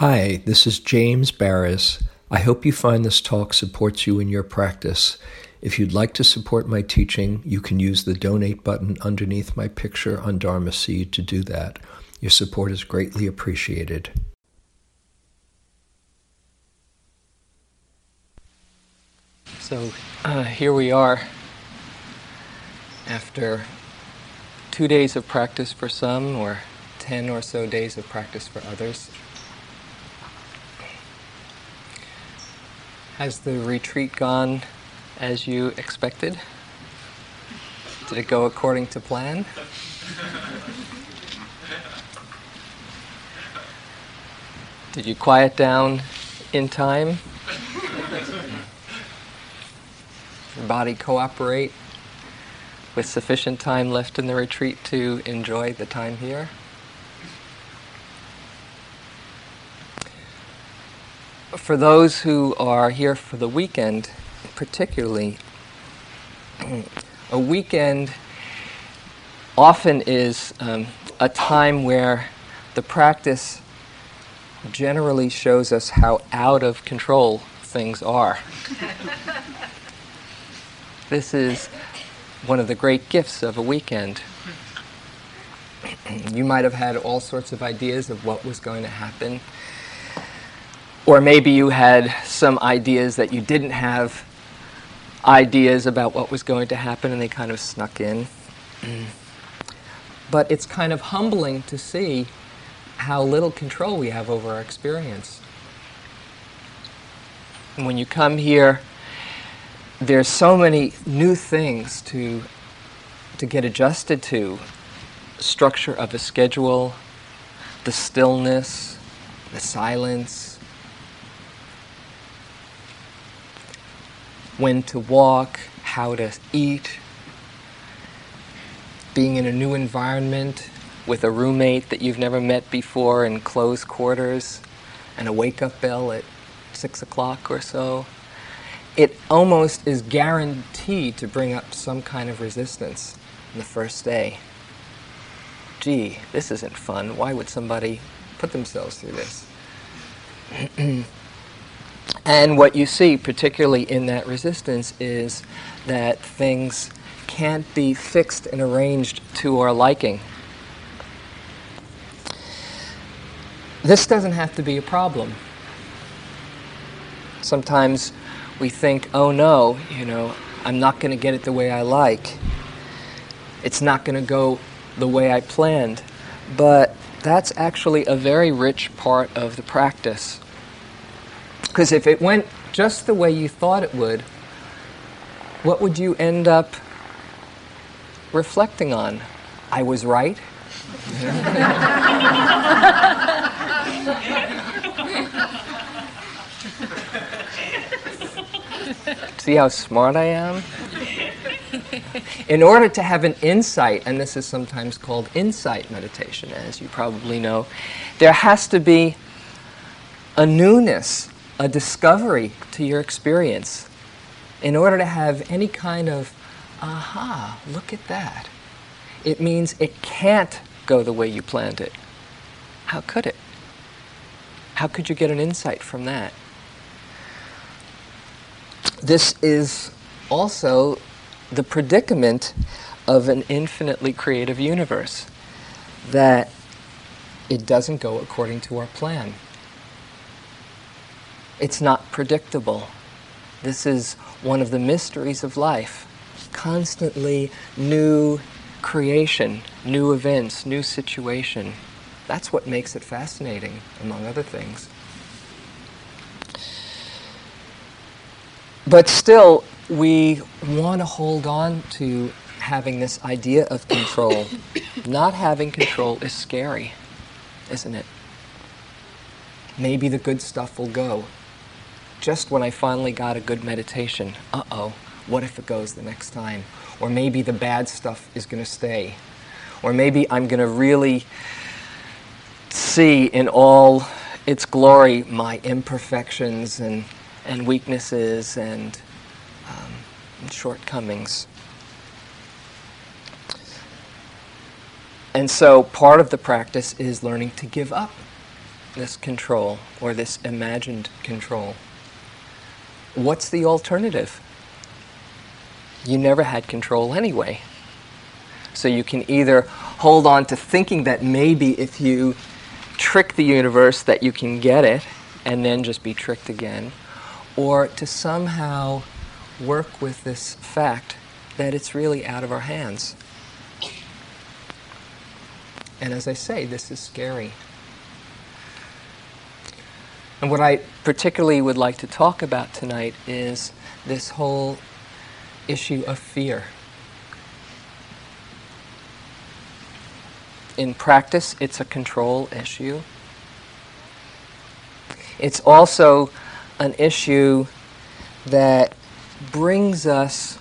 Hi, this is James Baraz. I hope you find this talk supports you in your practice. If you'd like to support my teaching, you can use the donate button underneath my picture on Dharma Seed to do that. Your support is greatly appreciated. So uh, here we are after two days of practice for some, or ten or so days of practice for others. Has the retreat gone as you expected? Did it go according to plan? Did you quiet down in time? Your body cooperate with sufficient time left in the retreat to enjoy the time here? For those who are here for the weekend, particularly, a weekend often is um, a time where the practice generally shows us how out of control things are. this is one of the great gifts of a weekend. you might have had all sorts of ideas of what was going to happen. Or maybe you had some ideas that you didn't have ideas about what was going to happen and they kind of snuck in. but it's kind of humbling to see how little control we have over our experience. And when you come here, there's so many new things to to get adjusted to structure of a schedule the stillness the silence when to walk how to eat being in a new environment with a roommate that you've never met before in close quarters and a wake up bell at six o'clock or so it almost is guaranteed to bring up some kind of resistance in the first day. Gee, this isn't fun. Why would somebody put themselves through this? and what you see, particularly in that resistance, is that things can't be fixed and arranged to our liking. This doesn't have to be a problem. Sometimes we think, oh no, you know, I'm not going to get it the way I like. It's not going to go the way I planned. But that's actually a very rich part of the practice. Because if it went just the way you thought it would, what would you end up reflecting on? I was right. See how smart I am? In order to have an insight, and this is sometimes called insight meditation, as you probably know, there has to be a newness, a discovery to your experience. In order to have any kind of, aha, look at that, it means it can't go the way you planned it. How could it? How could you get an insight from that? This is also the predicament of an infinitely creative universe that it doesn't go according to our plan. It's not predictable. This is one of the mysteries of life. Constantly new creation, new events, new situation. That's what makes it fascinating, among other things. But still, we want to hold on to having this idea of control. Not having control is scary, isn't it? Maybe the good stuff will go. Just when I finally got a good meditation, uh oh, what if it goes the next time? Or maybe the bad stuff is going to stay. Or maybe I'm going to really see in all its glory my imperfections and and weaknesses and, um, and shortcomings. And so part of the practice is learning to give up this control or this imagined control, what's the alternative? You never had control anyway. So you can either hold on to thinking that maybe if you trick the universe that you can get it and then just be tricked again, or to somehow work with this fact that it's really out of our hands. And as I say, this is scary. And what I particularly would like to talk about tonight is this whole issue of fear. In practice, it's a control issue. It's also an issue that brings us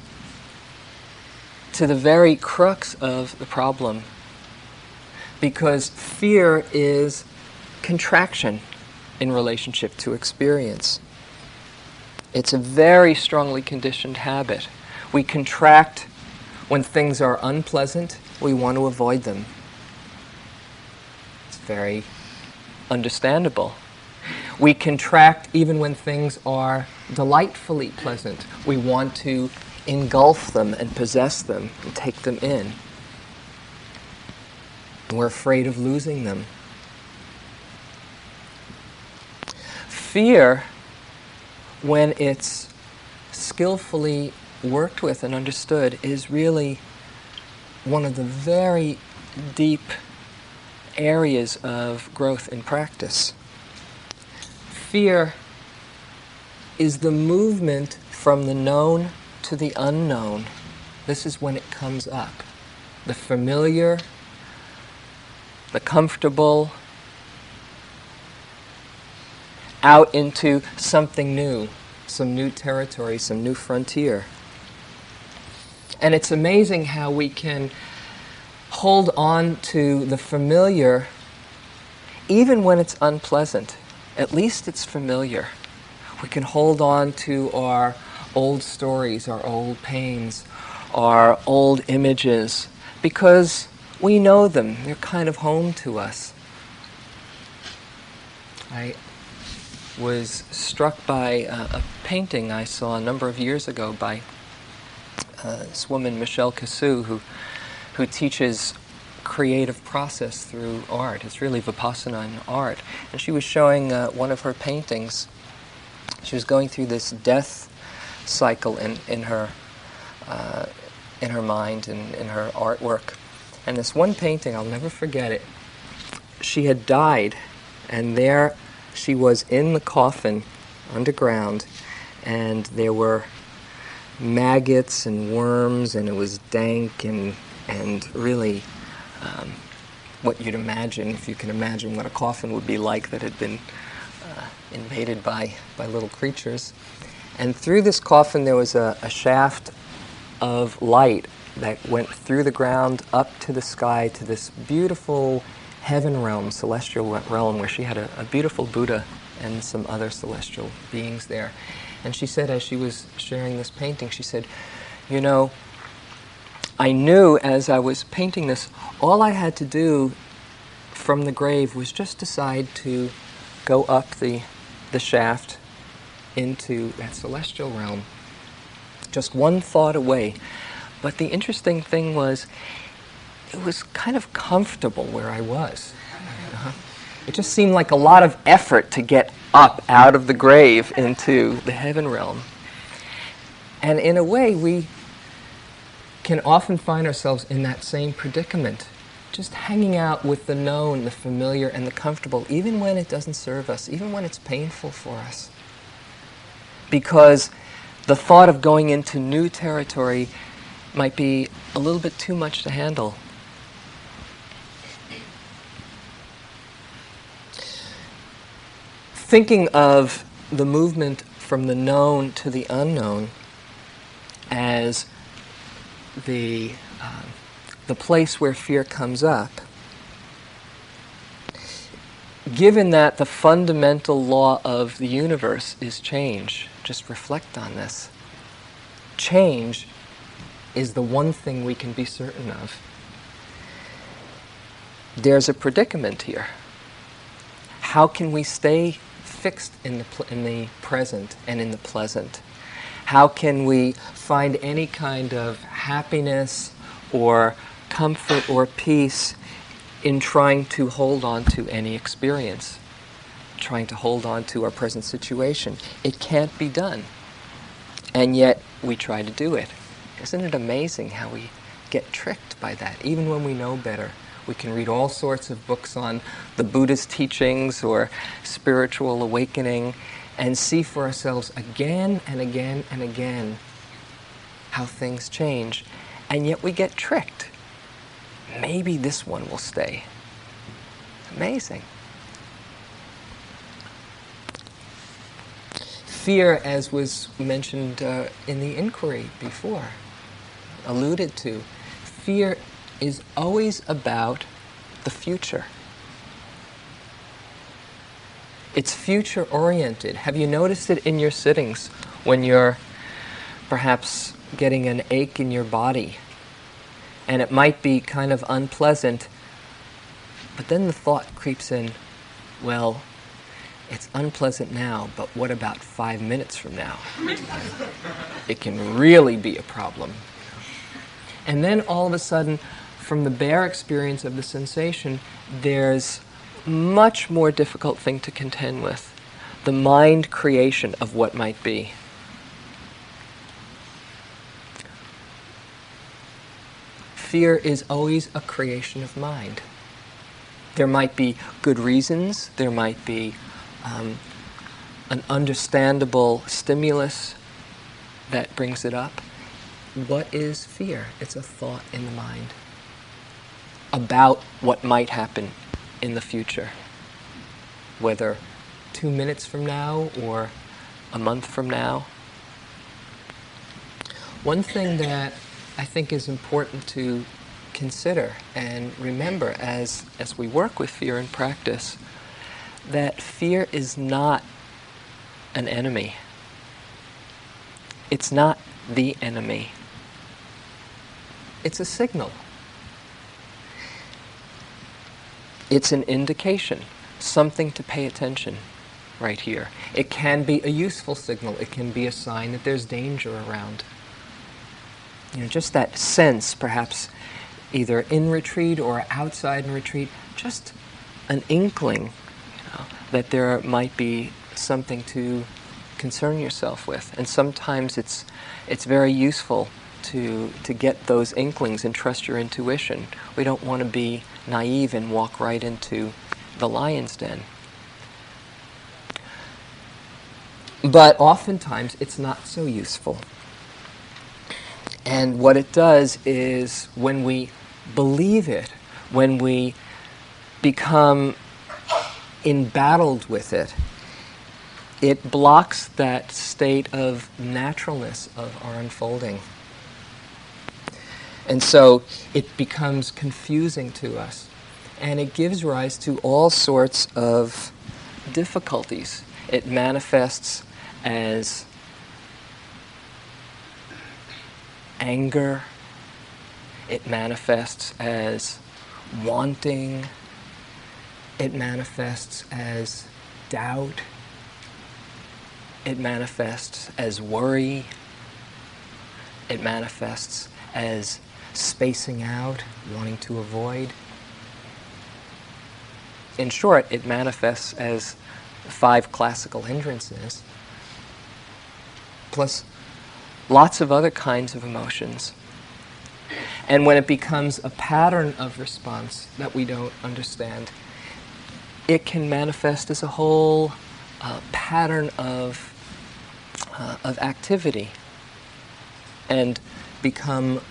to the very crux of the problem. Because fear is contraction in relationship to experience. It's a very strongly conditioned habit. We contract when things are unpleasant, we want to avoid them. It's very understandable. We contract even when things are delightfully pleasant. We want to engulf them and possess them and take them in. We're afraid of losing them. Fear, when it's skillfully worked with and understood, is really one of the very deep areas of growth in practice. Fear is the movement from the known to the unknown. This is when it comes up. The familiar, the comfortable, out into something new, some new territory, some new frontier. And it's amazing how we can hold on to the familiar even when it's unpleasant. At least it's familiar. We can hold on to our old stories, our old pains, our old images, because we know them. They're kind of home to us. I was struck by a painting I saw a number of years ago by uh, this woman, Michelle Cassou, who, who teaches creative process through art. It's really Vipassana in art. And she was showing uh, one of her paintings. She was going through this death cycle in, in her uh, in her mind and in her artwork. And this one painting, I'll never forget it. She had died, and there she was in the coffin underground, and there were maggots and worms, and it was dank and and really um, what you'd imagine if you can imagine what a coffin would be like that had been uh, invaded by by little creatures. And through this coffin, there was a, a shaft of light that went through the ground up to the sky to this beautiful heaven realm, celestial realm, where she had a, a, beautiful Buddha and some other celestial beings there. And she said, as she was sharing this painting, she said, You know, I knew as I was painting this, all I had to do from the grave was just decide to go up the, the shaft into that celestial realm, just one thought away. But the interesting thing was, it was kind of comfortable where I was. Uh-huh. It just seemed like a lot of effort to get up out of the grave into the heaven realm. And in a way, we can often find ourselves in that same predicament, just hanging out with the known, the familiar, and the comfortable, even when it doesn't serve us, even when it's painful for us because the thought of going into new territory might be a little bit too much to handle. Thinking of the movement from the known to the unknown as the, uh, the place where fear comes up given that the fundamental law of the universe is change, just reflect on this. Change is the one thing we can be certain of. There's a predicament here. how can we stay fixed in the, in the present and in the pleasant? How can we find any kind of happiness or comfort or peace in trying to hold on to any experience, trying to hold on to our present situation? It can't be done. And yet we try to do it. Isn't it amazing how we get tricked by that, even when we know better? We can read all sorts of books on the Buddhist teachings or spiritual awakening and see for ourselves again and again and again how things change. And yet we get tricked. Maybe this one will stay. Amazing. Fear, as was mentioned uh, in the inquiry before, alluded to, fear is always about the future. It's future oriented. Have you noticed it in your sittings when you're perhaps getting an ache in your body? And it might be kind of unpleasant, but then the thought creeps in well, it's unpleasant now, but what about five minutes from now? it can really be a problem. And then all of a sudden, from the bare experience of the sensation, there's much more difficult thing to contend with the mind creation of what might be. Fear is always a creation of mind. There might be good reasons, there might be um, an understandable stimulus that brings it up. What is fear? It's a thought in the mind about what might happen in the future, whether two minutes from now or a month from now. One thing that I think is important to consider and remember as, as we work with fear in practice that fear is not an enemy. It's not the enemy. It's a signal. It's an indication, something to pay attention right here. It can be a useful signal, it can be a sign that there's danger around. You know, just that sense, perhaps either in retreat or outside in retreat, just an inkling you know, that there might be something to concern yourself with. And sometimes it's, it's very useful to, to get those inklings and trust your intuition. We don't want to be naive and walk right into the lion's den. But oftentimes it's not so useful. And what it does is when we believe it, when we become embattled with it, it blocks that state of naturalness of our unfolding. And so it becomes confusing to us. And it gives rise to all sorts of difficulties. It manifests as anger, it manifests as wanting, it manifests as doubt, it manifests as worry, it manifests as spacing out, wanting to avoid. In short, it manifests as five classical hindrances, plus lots of other kinds of emotions. And when it becomes a pattern of response that we don't understand, it can manifest as a whole uh, pattern of, uh, of activity and become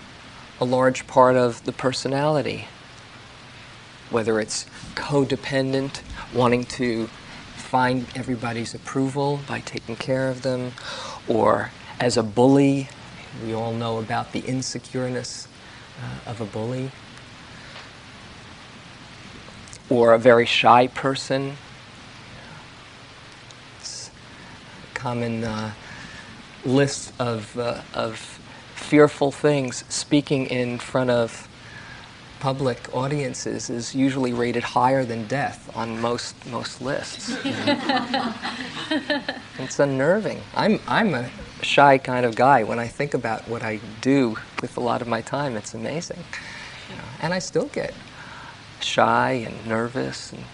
a large part of the personality. Whether it's codependent, wanting to find everybody's approval by taking care of them, or as a bully, we all know about the insecureness uh, of a bully, or a very shy person. It's a common uh, list of, uh, of fearful things, speaking in front of public audiences is usually rated higher than death on most most lists. it's unnerving. I'm I'm a shy kind of guy. When I think about what I do with a lot of my time, it's amazing. You know, and I still get shy and nervous and,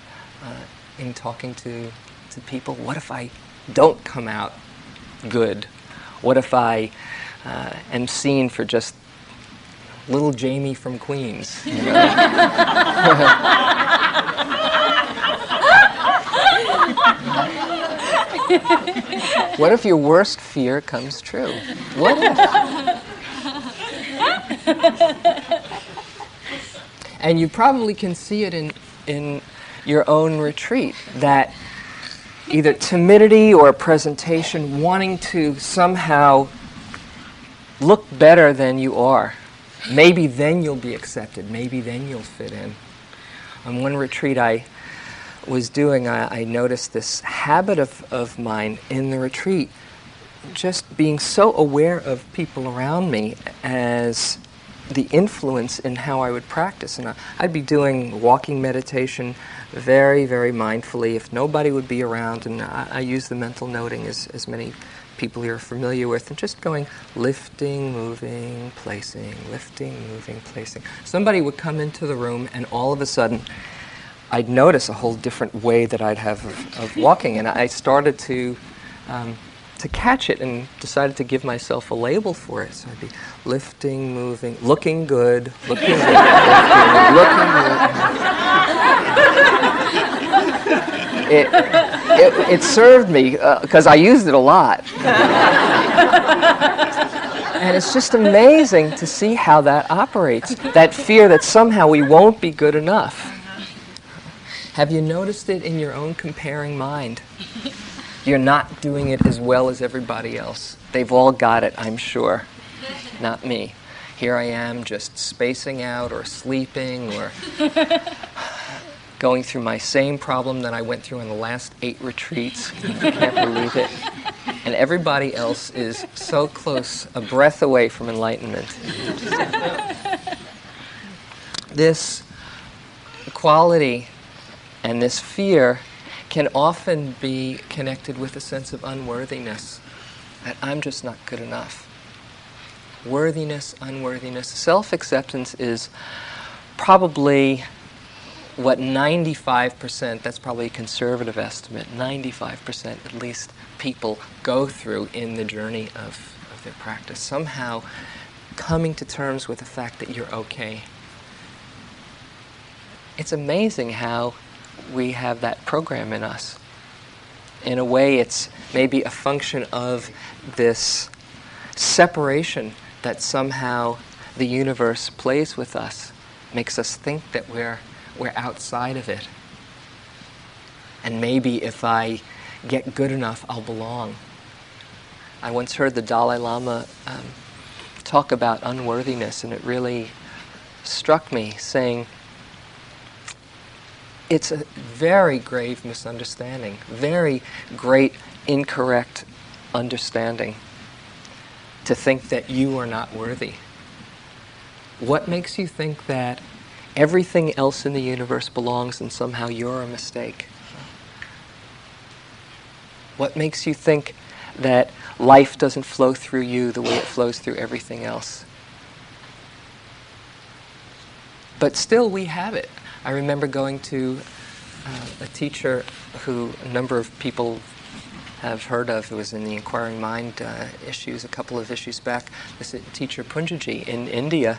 uh, in talking to to people. What if I don't come out good? What if I uh, am seen for just little Jamie from Queens. You know? what if your worst fear comes true? What if? and you probably can see it in, in your own retreat that either timidity or presentation, wanting to somehow look better than you are Maybe then you'll be accepted. Maybe then you'll fit in. On one retreat I was doing, I, I noticed this habit of, of mine in the retreat, just being so aware of people around me as the influence in how I would practice. And I, I'd be doing walking meditation very, very mindfully if nobody would be around. And I, I use the mental noting as, as many people you're familiar with, and just going lifting, moving, placing, lifting, moving, placing. Somebody would come into the room, and all of a sudden, I'd notice a whole different way that I'd have of, of walking, and I started to. Um, to catch it and decided to give myself a label for it. So I'd be lifting, moving, looking good, looking good, lifting, looking good. It, it, it served me because uh, I used it a lot. and it's just amazing to see how that operates. That fear that somehow we won't be good enough. Have you noticed it in your own comparing mind? You're not doing it as well as everybody else. They've all got it, I'm sure. Not me. Here I am just spacing out or sleeping or going through my same problem that I went through in the last eight retreats. I can't believe it. And everybody else is so close, a breath away from enlightenment. this quality and this fear can often be connected with a sense of unworthiness, that I'm just not good enough. Worthiness, unworthiness. Self acceptance is probably what 95%, that's probably a conservative estimate, 95% at least people go through in the journey of, of their practice. Somehow coming to terms with the fact that you're okay. It's amazing how we have that program in us. In a way, it's maybe a function of this separation that somehow the universe plays with us, makes us think that we're we're outside of it. And maybe if I get good enough, I'll belong. I once heard the Dalai Lama um, talk about unworthiness, and it really struck me, saying, it's a very grave misunderstanding, very great incorrect understanding to think that you are not worthy. What makes you think that everything else in the universe belongs and somehow you're a mistake? What makes you think that life doesn't flow through you the way it flows through everything else? But still, we have it. I remember going to uh, a teacher who a number of people have heard of, who was in the Inquiring Mind uh, issues a couple of issues back. This teacher Punjaji in India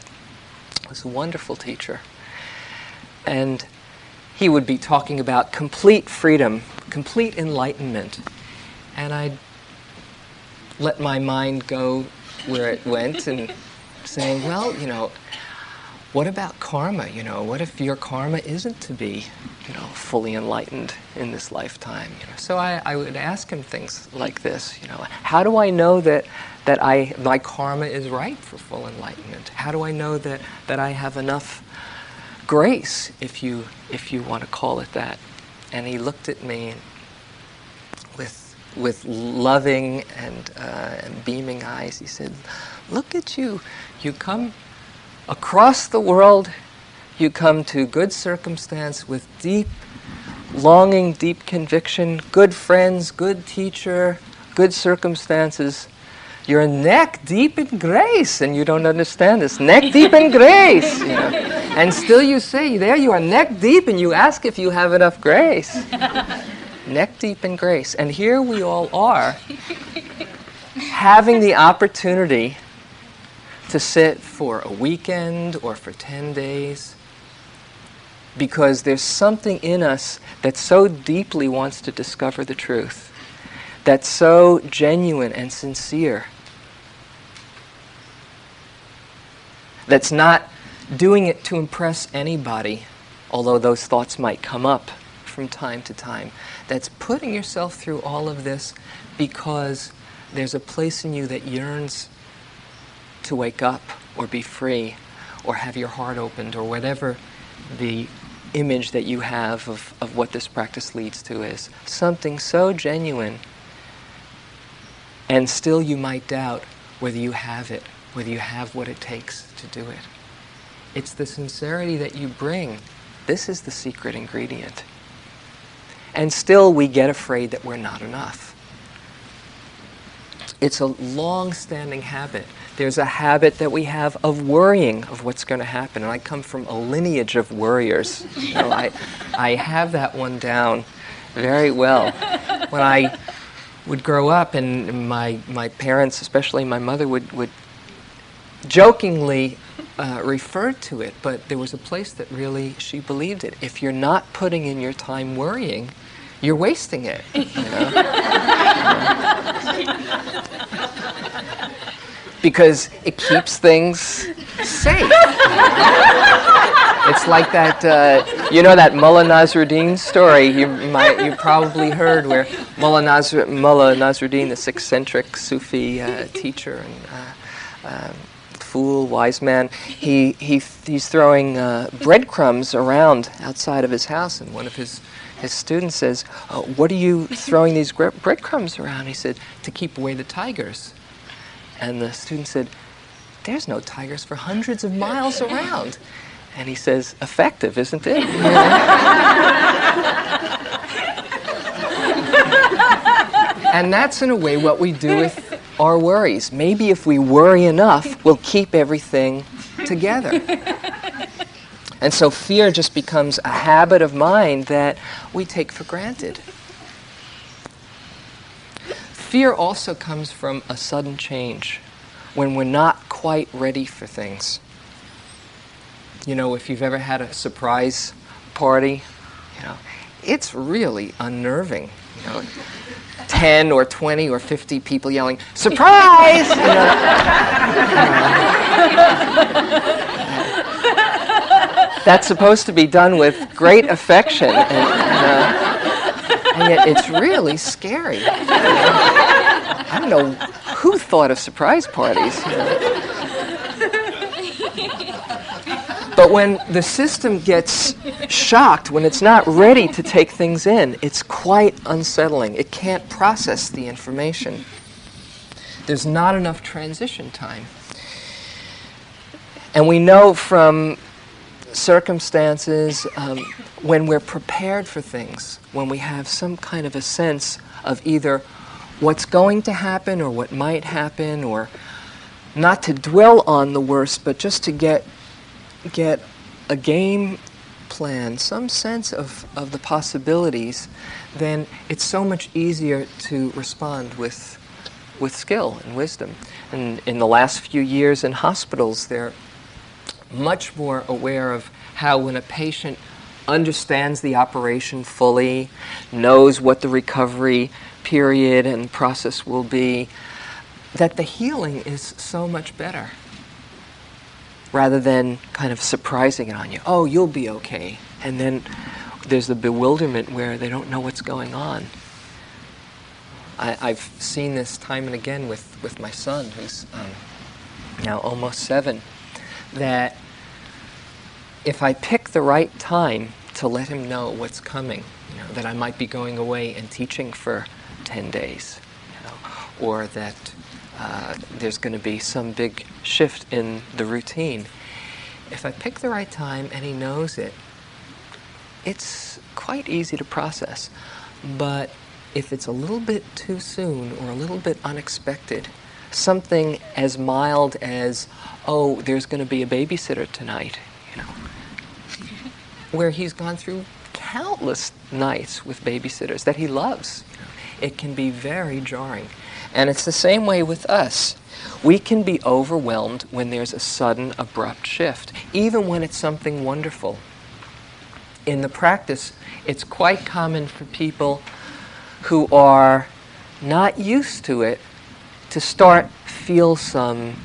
was a wonderful teacher and he would be talking about complete freedom, complete enlightenment. And I'd let my mind go where it went and saying, well, you know, what about karma? You know, what if your karma isn't to be, you know, fully enlightened in this lifetime? You know, so I, I would ask him things like this. You know, how do I know that that I my karma is ripe for full enlightenment? How do I know that that I have enough grace, if you if you want to call it that. And he looked at me with with loving and, uh, and beaming eyes. He said, "Look at you! You come across the world you come to good circumstance with deep longing, deep conviction, good friends, good teacher, good circumstances. You're neck deep in grace, and you don't understand this. Neck deep in grace. You know? And still you say, there you are, neck deep, and you ask if you have enough grace. neck deep in grace. And here we all are, having the opportunity to sit for a weekend or for 10 days because there's something in us that so deeply wants to discover the truth, that's so genuine and sincere, that's not doing it to impress anybody, although those thoughts might come up from time to time, that's putting yourself through all of this because there's a place in you that yearns to wake up or be free or have your heart opened or whatever the image that you have of, of what this practice leads to is. Something so genuine. And still you might doubt whether you have it, whether you have what it takes to do it. It's the sincerity that you bring. This is the secret ingredient. And still we get afraid that we're not enough. It's a long standing habit there's a habit that we have of worrying of what's going to happen. And I come from a lineage of worriers. You know, I, I have that one down very well. When I would grow up, and my, my parents, especially my mother, would, would jokingly uh, refer to it, but there was a place that really she believed it. If you're not putting in your time worrying, you're wasting it. You know? because it keeps things safe. it's like that, uh, you know, that Mullah Nasruddin story you might you probably heard, where Mullah, Nasr- Mullah Nasruddin, this eccentric Sufi uh, teacher and uh, um, fool, wise man, he, he he's throwing uh, breadcrumbs around outside of his house, and one of his his students says, oh, "What are you throwing these breadcrumbs around?" He said, "To keep away the tigers." And the student said, There's no tigers for hundreds of miles around. And he says, Effective, isn't it? and that's in a way what we do with our worries. Maybe if we worry enough, we'll keep everything together. And so fear just becomes a habit of mind that we take for granted. Fear also comes from a sudden change when we're not quite ready for things. You know, if you've ever had a surprise party, you know, it's really unnerving. You know, 10 or 20 or 50 people yelling, surprise! You know, that's supposed to be done with great affection. And, uh, and yet it's really scary. I don't know who thought of surprise parties. But when the system gets shocked, when it's not ready to take things in, it's quite unsettling. It can't process the information. There's not enough transition time. And we know from circumstances, um, when we're prepared for things, when we have some kind of a sense of either what's going to happen or what might happen, or not to dwell on the worst, but just to get, get a game plan, some sense of, of the possibilities, then it's so much easier to respond with, with skill and wisdom. And in the last few years in hospitals, they're much more aware of how when a patient understands the operation fully, knows what the recovery period and process will be, that the healing is so much better rather than kind of surprising it on you. Oh, you'll be okay. And then there's the bewilderment where they don't know what's going on. I, have seen this time and again with, with my son, who's um, now almost seven, that if I pick the right time to let him know what's coming, you know, that I might be going away and teaching for 10 days, you know, or that uh, there's going to be some big shift in the routine. if I pick the right time and he knows it, it's quite easy to process. But if it's a little bit too soon or a little bit unexpected, something as mild as, oh, there's going to be a babysitter tonight, you know, where he's gone through countless nights with babysitters that he loves. It can be very jarring. And it's the same way with us. We can be overwhelmed when there's a sudden, abrupt shift, even when it's something wonderful. In the practice, it's quite common for people who are not used to it to start feel some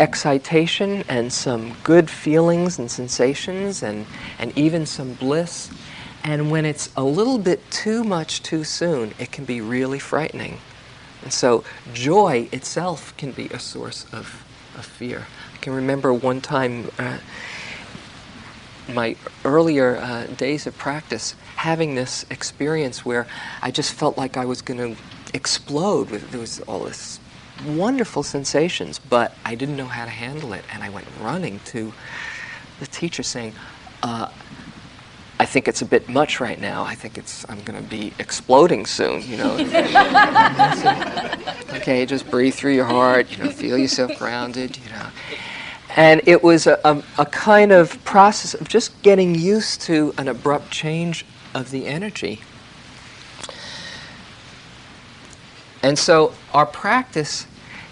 excitation and some good feelings and sensations and, and even some bliss. And when it's a little bit too much too soon, it can be really frightening. And so joy itself can be a source of, of fear. I can remember one time, uh, my earlier uh, days of practice, having this experience where I just felt like I was going to explode. There was all this wonderful sensations, but I didn't know how to handle it. And I went running to the teacher saying, uh, I think it's a bit much right now. I think it's I'm going to be exploding soon, you know. okay, just breathe through your heart, you know, feel yourself grounded, you know. And it was a, a, a kind of process of just getting used to an abrupt change of the energy. And so our practice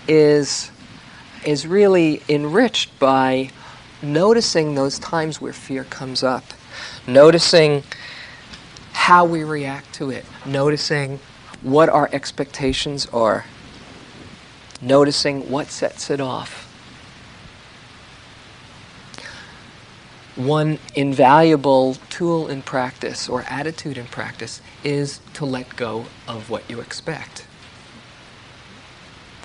is, is really enriched by noticing those times where fear comes up noticing how we react to it, noticing what our expectations are, noticing what sets it off. One invaluable tool in practice or attitude in practice is to let go of what you expect.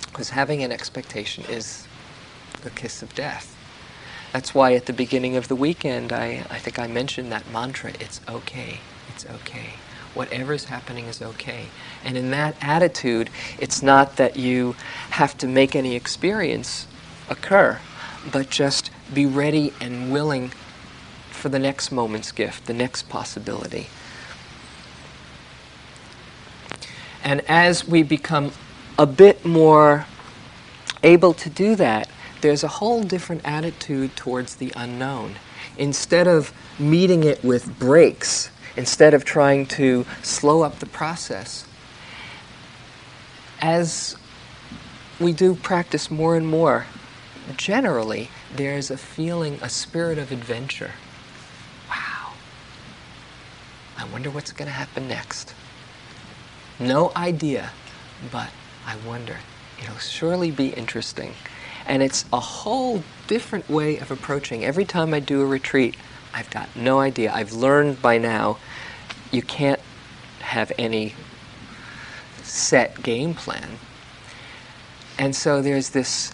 Because having an expectation is the kiss of death. That's why at the beginning of the weekend, I, I think I mentioned that mantra it's okay, it's okay. Whatever's happening is okay. And in that attitude, it's not that you have to make any experience occur, but just be ready and willing for the next moment's gift, the next possibility. And as we become a bit more able to do that, there's a whole different attitude towards the unknown. Instead of meeting it with brakes, instead of trying to slow up the process, as we do practice more and more, generally there's a feeling, a spirit of adventure. Wow. I wonder what's going to happen next. No idea, but I wonder. It'll surely be interesting. And it's a whole different way of approaching. Every time I do a retreat, I've got no idea. I've learned by now you can't have any set game plan. And so there's this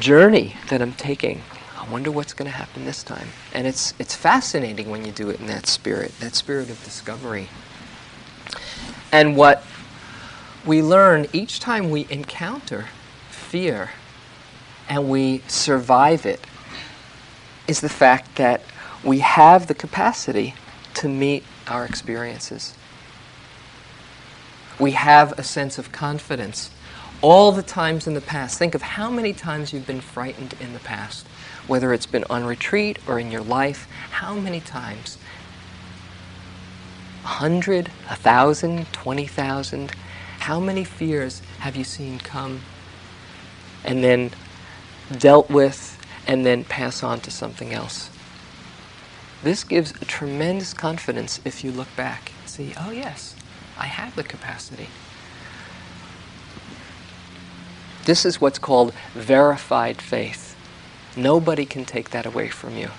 journey that I'm taking. I wonder what's going to happen this time. And it's, it's fascinating when you do it in that spirit, that spirit of discovery. And what we learn each time we encounter fear and we survive it is the fact that we have the capacity to meet our experiences. We have a sense of confidence. All the times in the past, think of how many times you've been frightened in the past, whether it's been on retreat or in your life. How many times? A hundred, a thousand, twenty thousand? How many fears have you seen come and then dealt with, and then pass on to something else. This gives a tremendous confidence if you look back and see, oh, yes, I have the capacity. This is what's called verified faith. Nobody can take that away from you.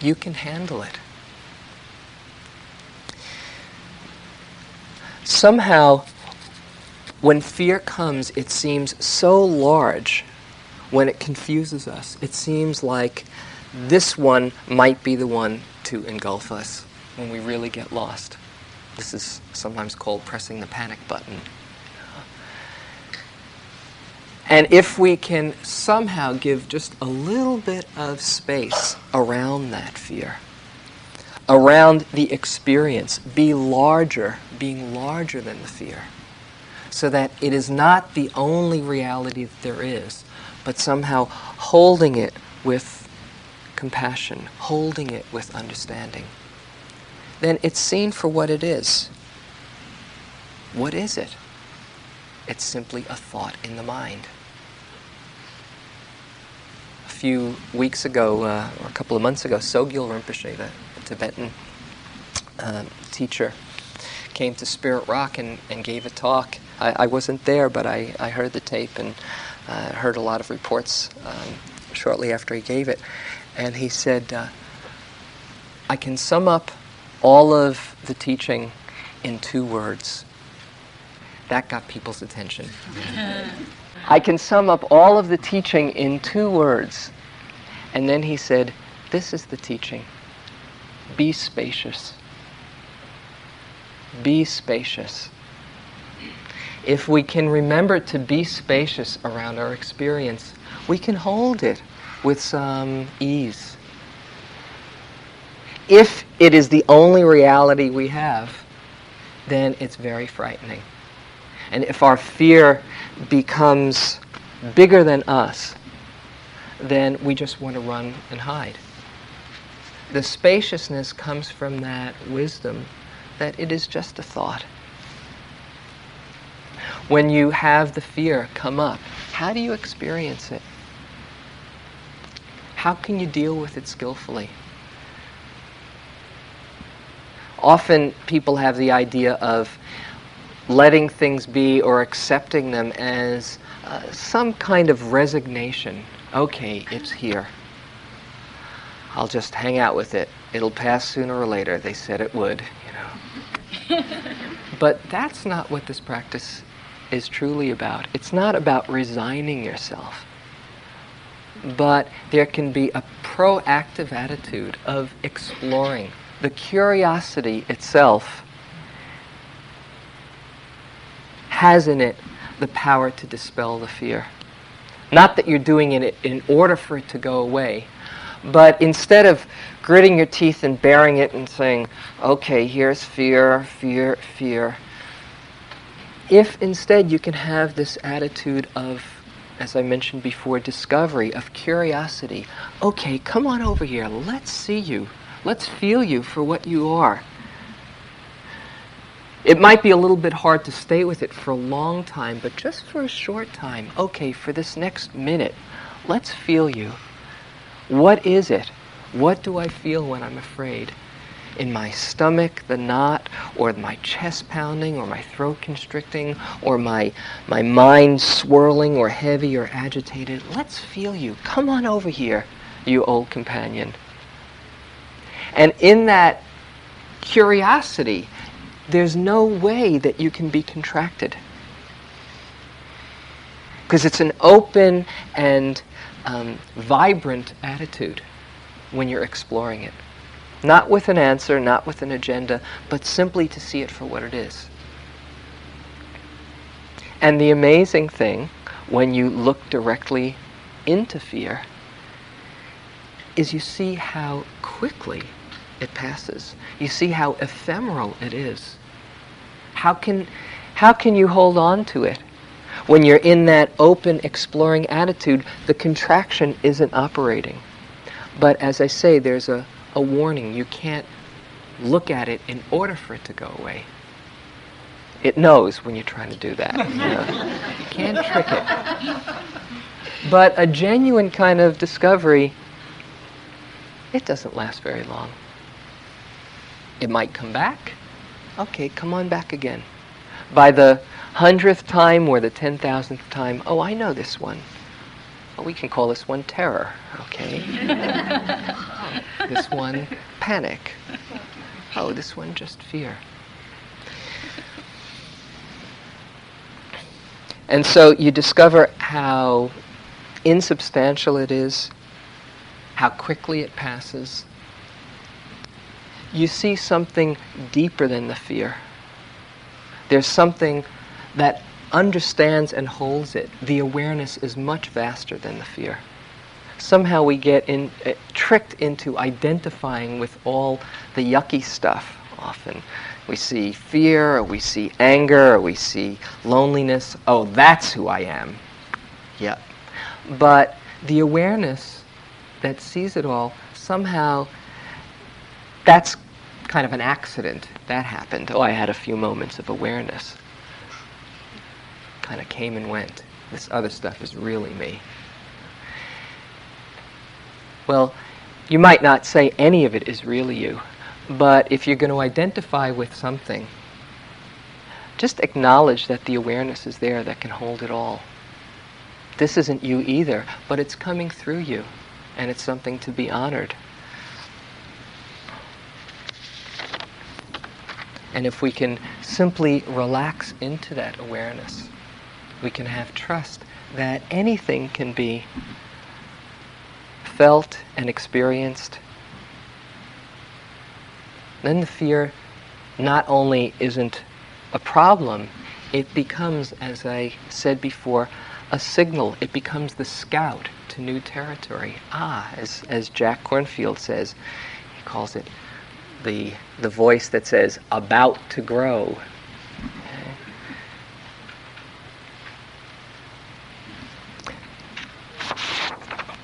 You can handle it. Somehow, when fear comes, it seems so large when it confuses us. It seems like this one might be the one to engulf us when we really get lost. This is sometimes called pressing the panic button. And if we can somehow give just a little bit of space around that fear, around the experience, be larger, being larger than the fear, so that it is not the only reality that there is, but somehow holding it with compassion, holding it with understanding, then it's seen for what it is. What is it? It's simply a thought in the mind. A few weeks ago, uh, or a couple of months ago, Sogyal Rinpoche, the Tibetan uh, teacher, came to Spirit Rock and, and gave a talk. I, I wasn't there, but I, I heard the tape and uh, heard a lot of reports um, shortly after he gave it. And he said, uh, I can sum up all of the teaching in two words that got people's attention. I can sum up all of the teaching in two words. And then he said, This is the teaching be spacious. Be spacious. If we can remember to be spacious around our experience, we can hold it with some ease. If it is the only reality we have, then it's very frightening. And if our fear becomes bigger than us, then we just want to run and hide. The spaciousness comes from that wisdom that it is just a thought. When you have the fear come up, how do you experience it? How can you deal with it skillfully? Often people have the idea of letting things be or accepting them as uh, some kind of resignation. Okay, it's here. I'll just hang out with it. It'll pass sooner or later. They said it would, you know. but that's not what this practice is truly about. It's not about resigning yourself. But there can be a proactive attitude of exploring. The curiosity itself has in it the power to dispel the fear. Not that you're doing it in order for it to go away, but instead of gritting your teeth and bearing it and saying, okay, here's fear, fear, fear, if instead you can have this attitude of, as I mentioned before, discovery, of curiosity, okay, come on over here, let's see you, let's feel you for what you are. It might be a little bit hard to stay with it for a long time, but just for a short time, okay, for this next minute, let's feel you. What is it? What do I feel when I'm afraid? In my stomach, the knot, or my chest pounding, or my throat constricting, or my, my mind swirling, or heavy, or agitated? Let's feel you. Come on over here, you old companion. And in that curiosity, there's no way that you can be contracted. Because it's an open and um, vibrant attitude when you're exploring it. Not with an answer, not with an agenda, but simply to see it for what it is. And the amazing thing, when you look directly into fear, is you see how quickly it passes. You see how ephemeral it is. How can, how can you hold on to it? When you're in that open, exploring attitude, the contraction isn't operating. But as I say, there's a, a warning. You can't look at it in order for it to go away. It knows when you're trying to do that. You, know? you can't trick it. But a genuine kind of discovery, it doesn't last very long. It might come back, Okay, come on back again. By the hundredth time or the ten thousandth time, oh, I know this one. Oh, we can call this one terror, okay? this one panic. Oh, this one just fear. And so you discover how insubstantial it is, how quickly it passes, you see something deeper than the fear. There's something that understands and holds it, the awareness is much vaster than the fear. Somehow we get in, uh, tricked into identifying with all the yucky stuff often. We see fear, or we see anger, or we see loneliness. Oh, that's who I am. Yep. But the awareness that sees it all, somehow that's kind of an accident. That happened. Oh, I had a few moments of awareness. Kind of came and went. This other stuff is really me. Well, you might not say any of it is really you, but if you're going to identify with something, just acknowledge that the awareness is there that can hold it all. This isn't you either, but it's coming through you, and it's something to be honored. And if we can simply relax into that awareness, we can have trust that anything can be felt and experienced. Then the fear not only isn't a problem, it becomes, as I said before, a signal. It becomes the scout to new territory. Ah, as, as Jack Kornfield says, he calls it the, the voice that says, about to grow.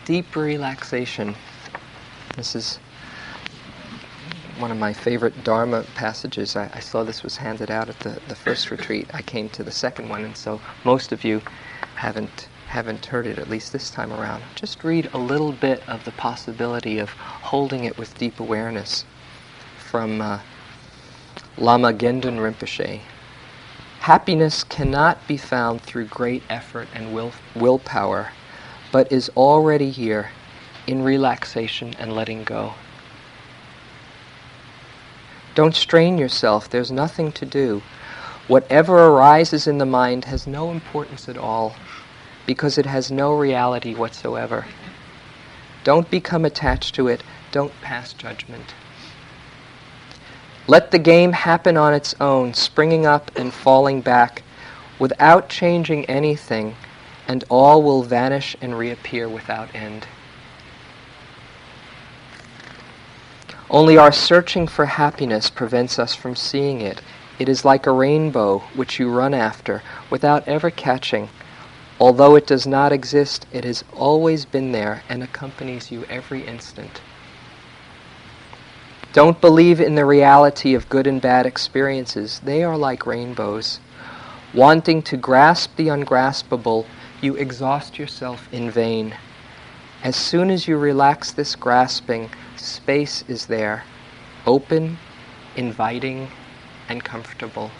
Deep relaxation. This is one of my favorite Dharma passages. I, I, saw this was handed out at the, the first retreat. I came to the second one, and so most of you haven't haven't heard it, at least this time around. Just read a little bit of the possibility of holding it with deep awareness from uh, Lama Gendun Rinpoche. Happiness cannot be found through great effort and will, willpower, but is already here in relaxation and letting go. Don't strain yourself, there's nothing to do. Whatever arises in the mind has no importance at all because it has no reality whatsoever. Don't become attached to it, don't pass judgment. Let the game happen on its own, springing up and falling back, without changing anything, and all will vanish and reappear without end. Only our searching for happiness prevents us from seeing it. It is like a rainbow which you run after without ever catching. Although it does not exist, it has always been there and accompanies you every instant. Don't believe in the reality of good and bad experiences. They are like rainbows. Wanting to grasp the ungraspable, you exhaust yourself in vain. As soon as you relax this grasping, space is there, open, inviting, and comfortable.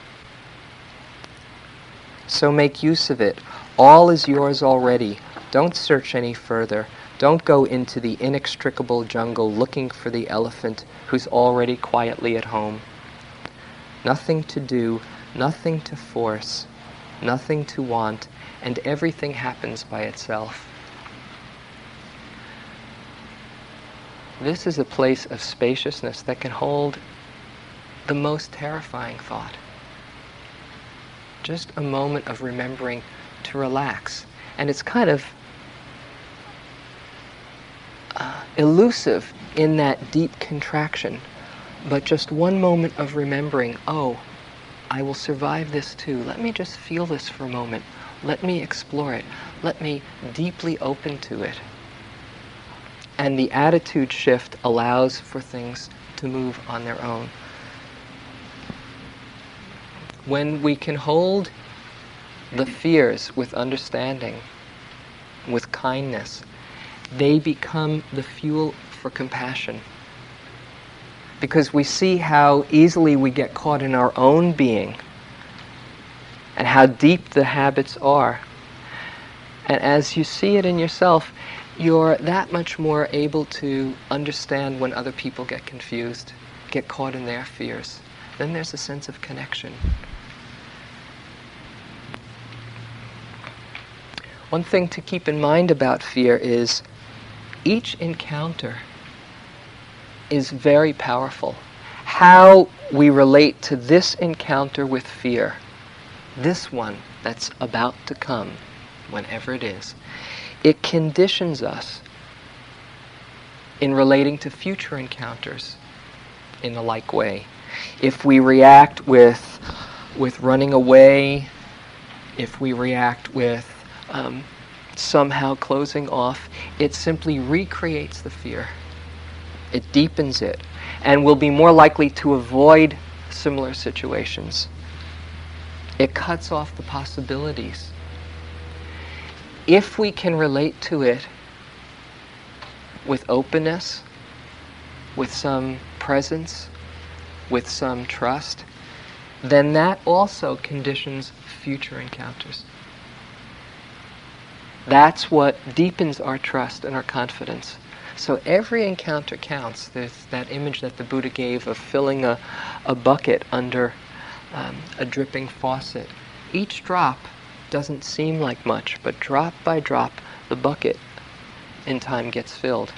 So make use of it. All is yours already. Don't search any further. Don't go into the inextricable jungle looking for the elephant who's already quietly at home. Nothing to do, nothing to force, nothing to want, and everything happens by itself. This is a place of spaciousness that can hold the most terrifying thought. Just a moment of remembering to relax. And it's kind of uh, elusive in that deep contraction. But just one moment of remembering, oh, I will survive this too. Let me just feel this for a moment. Let me explore it. Let me deeply open to it. And the attitude shift allows for things to move on their own. When we can hold the fears with understanding, with kindness, they become the fuel for compassion. Because we see how easily we get caught in our own being and how deep the habits are. And as you see it in yourself, you're that much more able to understand when other people get confused, get caught in their fears. Then there's a sense of connection. One thing to keep in mind about fear is each encounter is very powerful. How we relate to this encounter with fear this one that's about to come, whenever it is, it conditions us in relating to future encounters in a like way. If we react with, with running away, if we react with um, somehow closing off, it simply recreates the fear. It deepens it, and we'll be more likely to avoid similar situations. It cuts off the possibilities. If we can relate to it with openness, with some presence, with some trust, then that also conditions future encounters. That's what deepens our trust and our confidence. So every encounter counts. There's that image that the Buddha gave of filling a, a bucket under um, a dripping faucet. Each drop doesn't seem like much, but drop by drop, the bucket in time gets filled.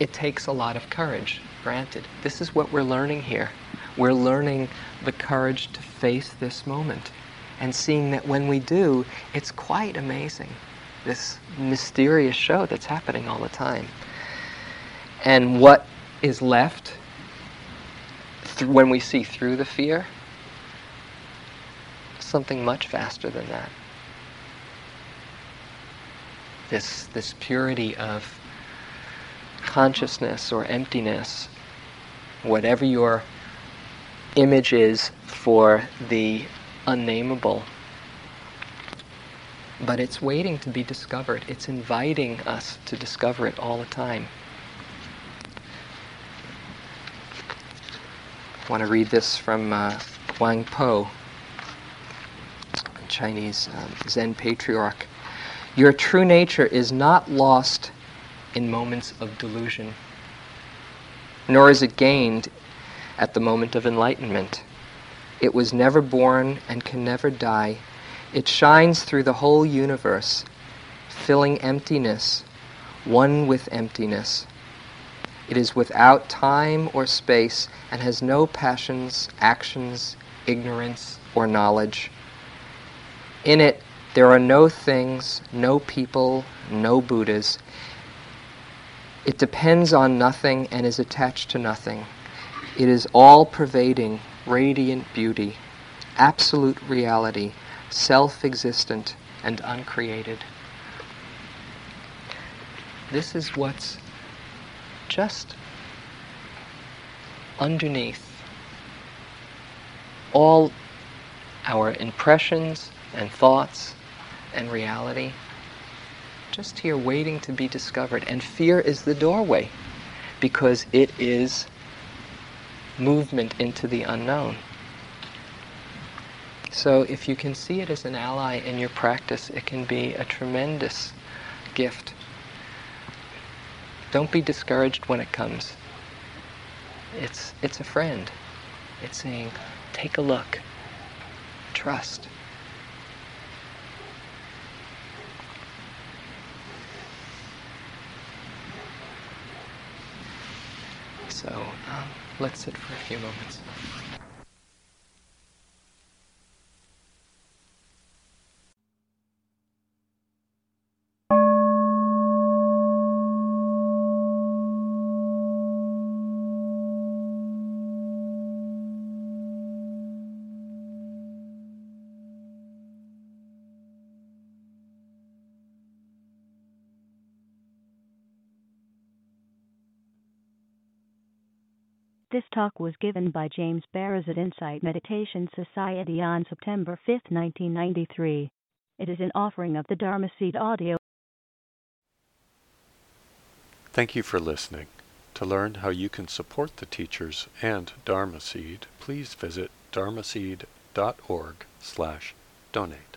It takes a lot of courage, granted. This is what we're learning here. We're learning the courage to face this moment and seeing that when we do, it's quite amazing. This mysterious show that's happening all the time. And what is left th- when we see through the fear? Something much faster than that. This, this purity of consciousness or emptiness, whatever your image is for the unnameable. But it's waiting to be discovered. It's inviting us to discover it all the time. Want to read this from uh, Huang Po, Chinese um, Zen patriarch. Your true nature is not lost in moments of delusion, nor is it gained at the moment of enlightenment. It was never born and can never die. It shines through the whole universe, filling emptiness, one with emptiness. It is without time or space and has no passions, actions, ignorance, or knowledge. In it, there are no things, no people, no Buddhas. It depends on nothing and is attached to nothing. It is all pervading, radiant beauty, absolute reality, self existent and uncreated. This is what's just underneath all our impressions and thoughts and reality. Just here waiting to be discovered. And fear is the doorway because it is movement into the unknown. So if you can see it as an ally in your practice, it can be a tremendous gift. Don't be discouraged when it comes. It's, it's a friend. It's saying, take a look, trust. So um, let's sit for a few moments. Talk was given by James Baraz at Insight Meditation Society on September 5, 1993. It is an offering of the Dharma Seed audio. Thank you for listening. To learn how you can support the teachers and Dharma Seed, please visit dharmaseed.org slash donate.